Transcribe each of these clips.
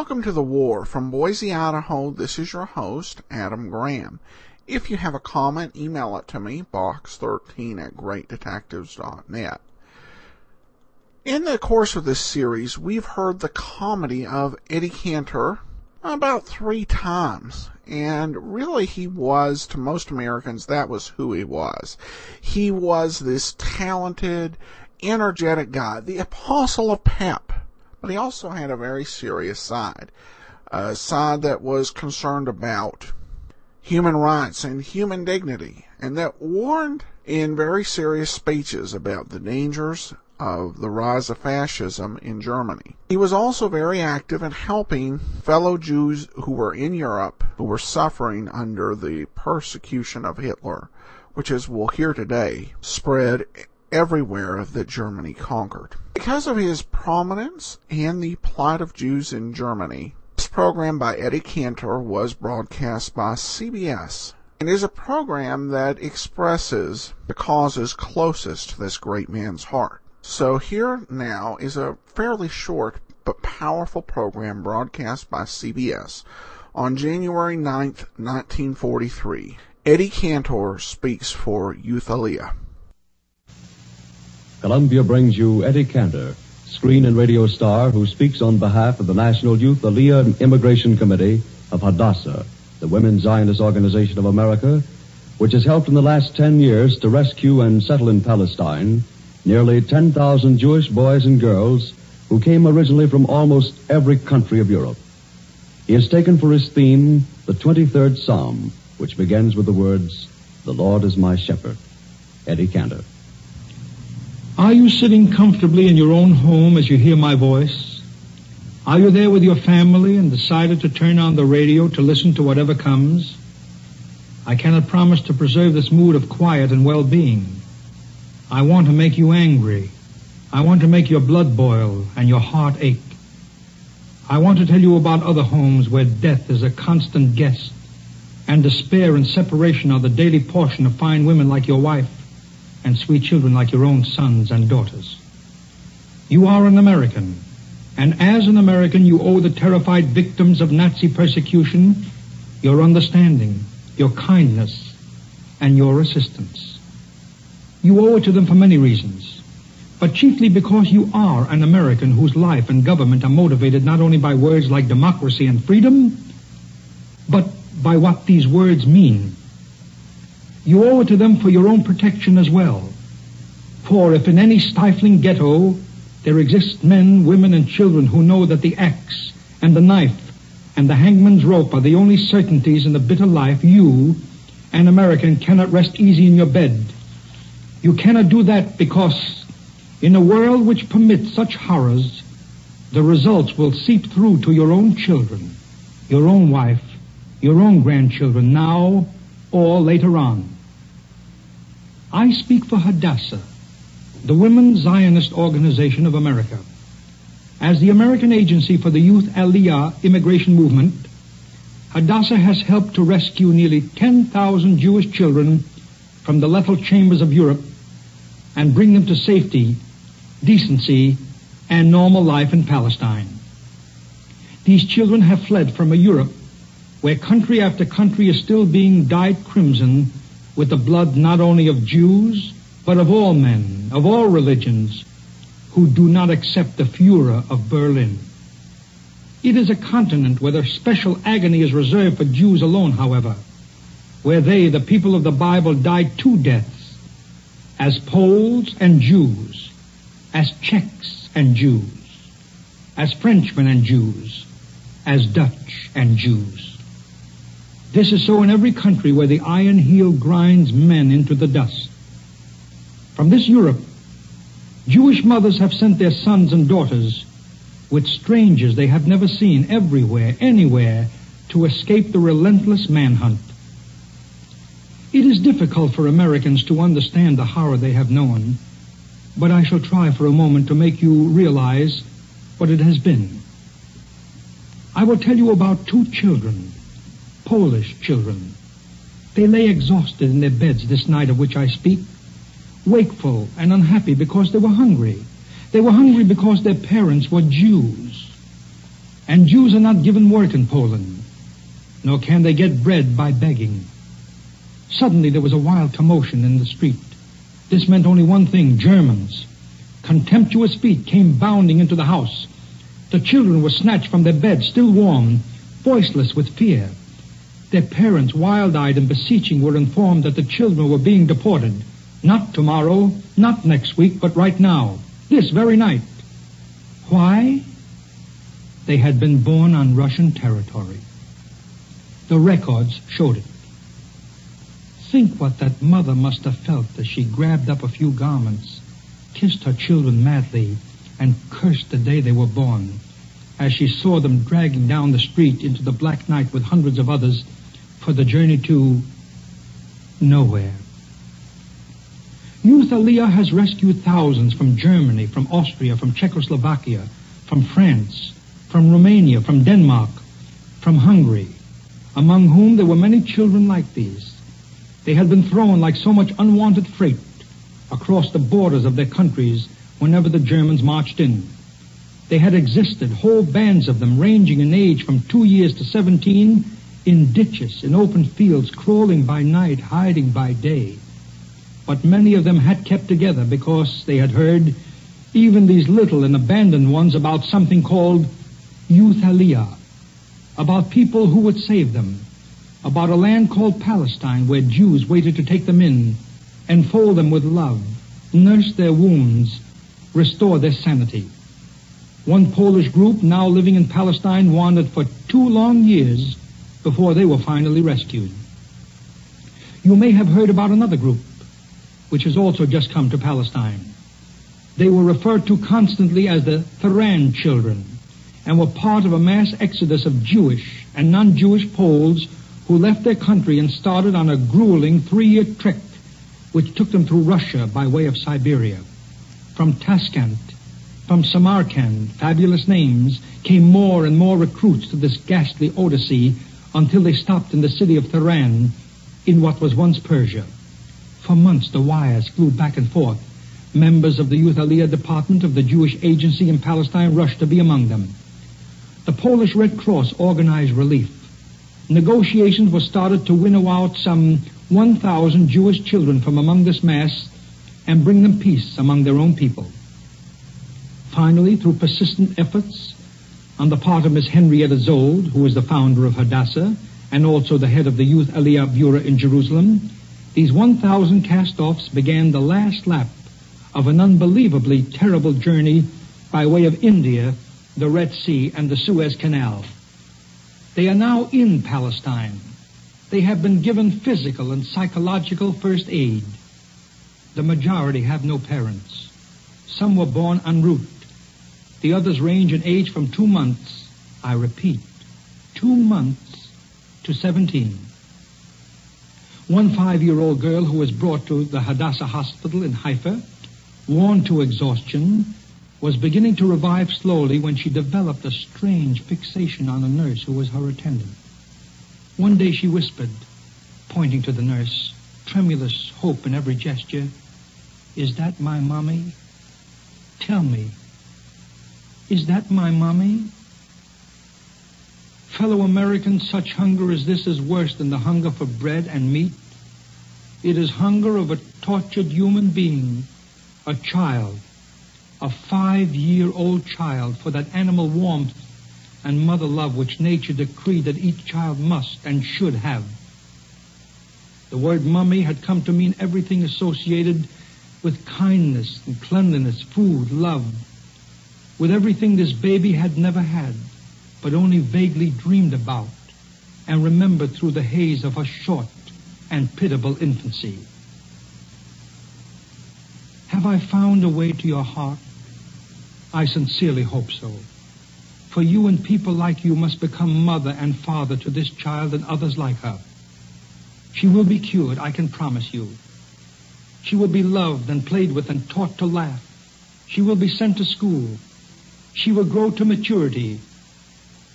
Welcome to the War. From Boise, Idaho, this is your host, Adam Graham. If you have a comment, email it to me, box13 at greatdetectives.net. In the course of this series, we've heard the comedy of Eddie Cantor about three times. And really, he was, to most Americans, that was who he was. He was this talented, energetic guy, the apostle of pep but he also had a very serious side, a side that was concerned about human rights and human dignity, and that warned in very serious speeches about the dangers of the rise of fascism in Germany. He was also very active in helping fellow Jews who were in Europe who were suffering under the persecution of Hitler, which, as we'll hear today, spread everywhere that Germany conquered. Because of his prominence and the plight of Jews in Germany, this program by Eddie Cantor was broadcast by CBS and is a program that expresses the causes closest to this great man's heart. So here now is a fairly short but powerful program broadcast by CBS on January 9, 1943. Eddie Cantor speaks for Youth Aliyah. Columbia brings you Eddie Cantor, screen and radio star who speaks on behalf of the National Youth Aliyah and Immigration Committee of Hadassah, the Women's Zionist Organization of America, which has helped in the last 10 years to rescue and settle in Palestine nearly 10,000 Jewish boys and girls who came originally from almost every country of Europe. He has taken for his theme the 23rd Psalm, which begins with the words, The Lord is my shepherd. Eddie Cantor. Are you sitting comfortably in your own home as you hear my voice? Are you there with your family and decided to turn on the radio to listen to whatever comes? I cannot promise to preserve this mood of quiet and well-being. I want to make you angry. I want to make your blood boil and your heart ache. I want to tell you about other homes where death is a constant guest and despair and separation are the daily portion of fine women like your wife and sweet children like your own sons and daughters. You are an American, and as an American, you owe the terrified victims of Nazi persecution your understanding, your kindness, and your assistance. You owe it to them for many reasons, but chiefly because you are an American whose life and government are motivated not only by words like democracy and freedom, but by what these words mean you owe it to them for your own protection as well. For if in any stifling ghetto there exist men, women, and children who know that the axe and the knife and the hangman's rope are the only certainties in the bitter life, you, an American, cannot rest easy in your bed. You cannot do that because in a world which permits such horrors, the results will seep through to your own children, your own wife, your own grandchildren, now or later on. I speak for Hadassah, the Women's Zionist Organization of America. As the American Agency for the Youth Aliyah Immigration Movement, Hadassah has helped to rescue nearly 10,000 Jewish children from the lethal chambers of Europe and bring them to safety, decency, and normal life in Palestine. These children have fled from a Europe where country after country is still being dyed crimson with the blood not only of Jews, but of all men, of all religions, who do not accept the Führer of Berlin. It is a continent where the special agony is reserved for Jews alone, however, where they, the people of the Bible, died two deaths, as Poles and Jews, as Czechs and Jews, as Frenchmen and Jews, as Dutch and Jews. This is so in every country where the iron heel grinds men into the dust. From this Europe, Jewish mothers have sent their sons and daughters with strangers they have never seen everywhere, anywhere, to escape the relentless manhunt. It is difficult for Americans to understand the horror they have known, but I shall try for a moment to make you realize what it has been. I will tell you about two children Polish children. They lay exhausted in their beds this night of which I speak, wakeful and unhappy because they were hungry. They were hungry because their parents were Jews. And Jews are not given work in Poland, nor can they get bread by begging. Suddenly there was a wild commotion in the street. This meant only one thing, Germans. Contemptuous feet came bounding into the house. The children were snatched from their beds, still warm, voiceless with fear. Their parents, wild-eyed and beseeching, were informed that the children were being deported. Not tomorrow, not next week, but right now. This very night. Why? They had been born on Russian territory. The records showed it. Think what that mother must have felt as she grabbed up a few garments, kissed her children madly, and cursed the day they were born, as she saw them dragging down the street into the black night with hundreds of others for the journey to nowhere. Youth Aliyah has rescued thousands from Germany, from Austria, from Czechoslovakia, from France, from Romania, from Denmark, from Hungary, among whom there were many children like these. They had been thrown like so much unwanted freight across the borders of their countries whenever the Germans marched in. They had existed, whole bands of them, ranging in age from two years to 17, in ditches, in open fields, crawling by night, hiding by day. But many of them had kept together because they had heard, even these little and abandoned ones, about something called Youth Aliyah, about people who would save them, about a land called Palestine where Jews waited to take them in, enfold them with love, nurse their wounds, restore their sanity. One Polish group now living in Palestine wandered for two long years before they were finally rescued. You may have heard about another group which has also just come to Palestine. They were referred to constantly as the Tehran children and were part of a mass exodus of Jewish and non-Jewish Poles who left their country and started on a grueling three-year trek which took them through Russia by way of Siberia. From Tashkent, from Samarkand, fabulous names, came more and more recruits to this ghastly odyssey until they stopped in the city of Tehran in what was once Persia. For months the wires flew back and forth. Members of the Youth Aliyah department of the Jewish agency in Palestine rushed to be among them. The Polish Red Cross organized relief negotiations were started to winnow out some 1,000 Jewish children from among this mass and bring them peace among their own people. Finally, through persistent efforts on the part of Miss Henrietta Szold, who is the founder of Hadassah and also the head of the Youth Aliyah Bureau in Jerusalem, these 1,000 cast-offs began the last lap of an unbelievably terrible journey by way of India, the Red Sea, and the Suez Canal. They are now in Palestine. They have been given physical and psychological first aid. The majority have no parents. Some were born en route. The others range in age from two months, I repeat, two months to 17. One five-year-old girl who was brought to the Hadassah Hospital in Haifa, worn to exhaustion, was beginning to revive slowly when she developed a strange fixation on a nurse who was her attendant. One day she whispered, pointing to the nurse, tremulous hope in every gesture, Is that my mommy? Tell me, is that my mommy? Fellow Americans, such hunger as this is worse than the hunger for bread and meat. It is hunger of a tortured human being, a child, a five-year-old child for that animal warmth and mother love which nature decreed that each child must and should have. The word mummy had come to mean everything associated with kindness and cleanliness, food, love, with everything this baby had never had, but only vaguely dreamed about and remembered through the haze of her short and pitiable infancy. Have I found a way to your heart? I sincerely hope so. For you and people like you must become mother and father to this child and others like her. She will be cured, I can promise you. She will be loved and played with and taught to laugh. She will be sent to school. She will grow to maturity.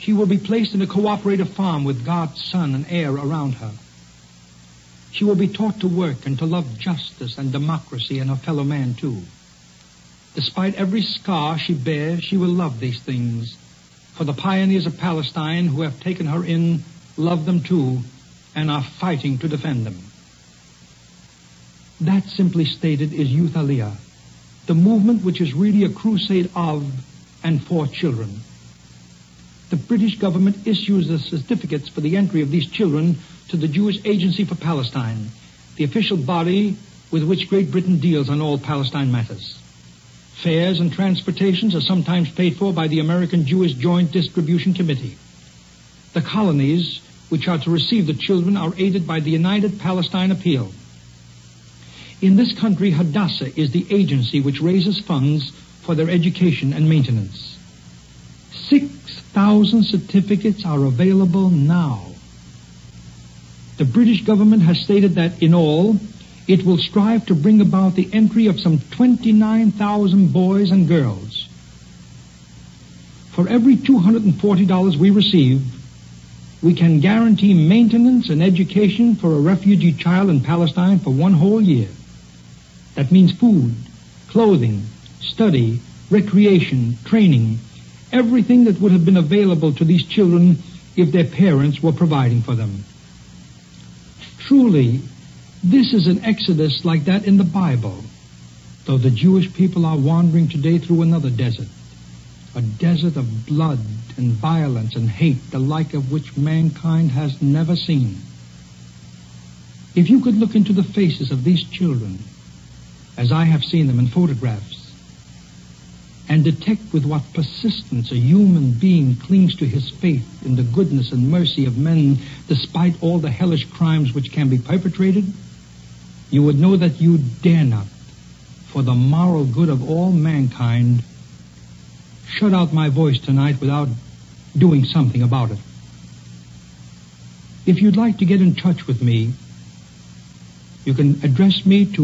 She will be placed in a cooperative farm with God's sun and air around her. She will be taught to work and to love justice and democracy and her fellow man too. Despite every scar she bears, she will love these things, For the pioneers of Palestine who have taken her in love them too and are fighting to defend them. That, simply stated, is Youth Aliyah, the movement which is really a crusade of and for children. The British government issues the certificates for the entry of these children to the Jewish Agency for Palestine, the official body with which Great Britain deals on all Palestine matters. Fares and transportations are sometimes paid for by the American Jewish Joint Distribution Committee. The colonies which are to receive the children are aided by the United Palestine Appeal. In this country, Hadassah is the agency which raises funds for their education and maintenance. 6,000 certificates are available now. The British government has stated that in all, it will strive to bring about the entry of some 29,000 boys and girls. For every $240 we receive, we can guarantee maintenance and education for a refugee child in Palestine for one whole year. That means food, clothing, study, recreation, training, everything that would have been available to these children if their parents were providing for them. Truly, this is an exodus like that in the Bible, though the Jewish people are wandering today through another desert, a desert of blood and violence and hate, the like of which mankind has never seen. If you could look into the faces of these children, as I have seen them in photographs, and detect with what persistence a human being clings to his faith in the goodness and mercy of men despite all the hellish crimes which can be perpetrated, you would know that you dare not, for the moral good of all mankind, shut out my voice tonight without doing something about it. If you'd like to get in touch with me, you can address me to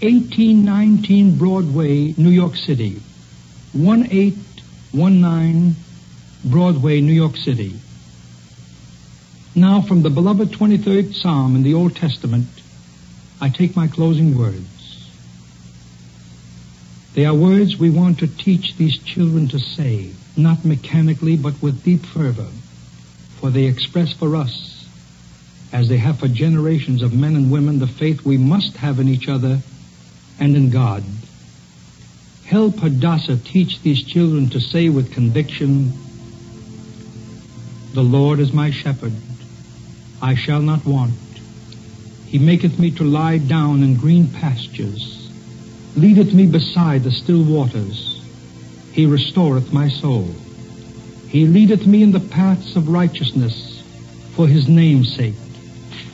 1819 Broadway, New York City. 1819 Broadway, New York City. Now, from the beloved 23rd Psalm in the Old Testament, I take my closing words. They are words we want to teach these children to say, not mechanically, but with deep fervor, for they express for us, as they have for generations of men and women, the faith we must have in each other and in God. Help Hadassah teach these children to say with conviction, The Lord is my shepherd. I shall not want. He maketh me to lie down in green pastures, leadeth me beside the still waters. He restoreth my soul. He leadeth me in the paths of righteousness for his name's sake.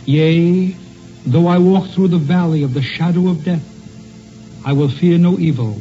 Yea, though I walk through the valley of the shadow of death, I will fear no evil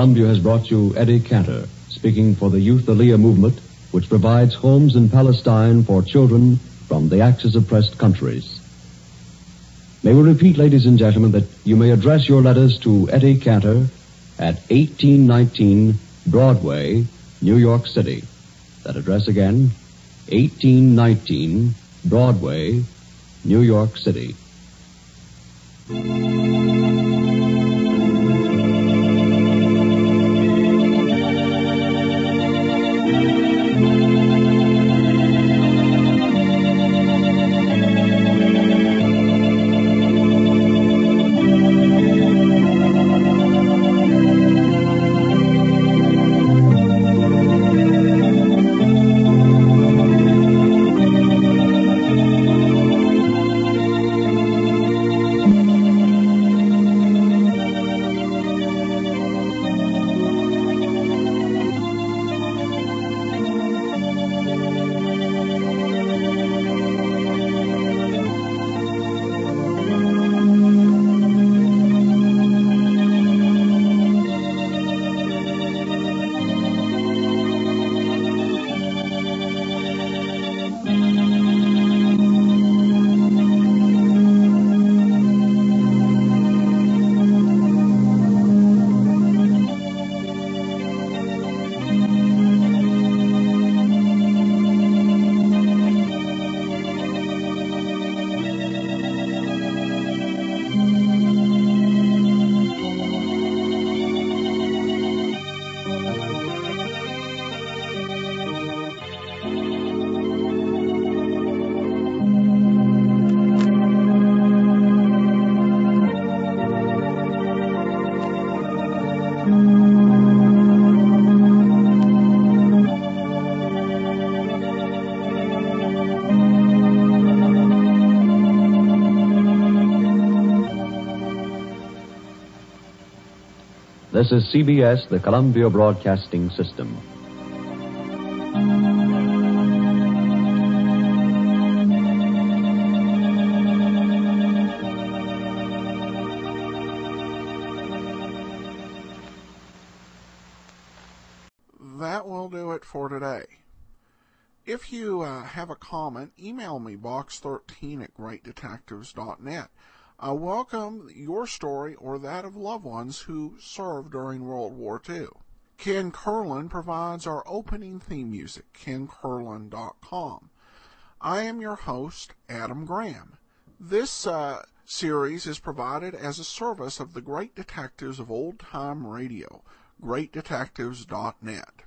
Columbia has brought you Eddie Cantor, speaking for the Youth Aliyah movement, which provides homes in Palestine for children from the Axis oppressed countries. May we repeat, ladies and gentlemen, that you may address your letters to Eddie Cantor at 1819 Broadway, New York City. That address again, 1819 Broadway, New York City. This is CBS, the Columbia Broadcasting System. That will do it for today. If you uh, have a comment, email me box13 at greatdetectives.net. I welcome your story or that of loved ones who served during World War II. Ken Curlin provides our opening theme music, kencurlin.com. I am your host, Adam Graham. This uh, series is provided as a service of the great detectives of old time radio, greatdetectives.net.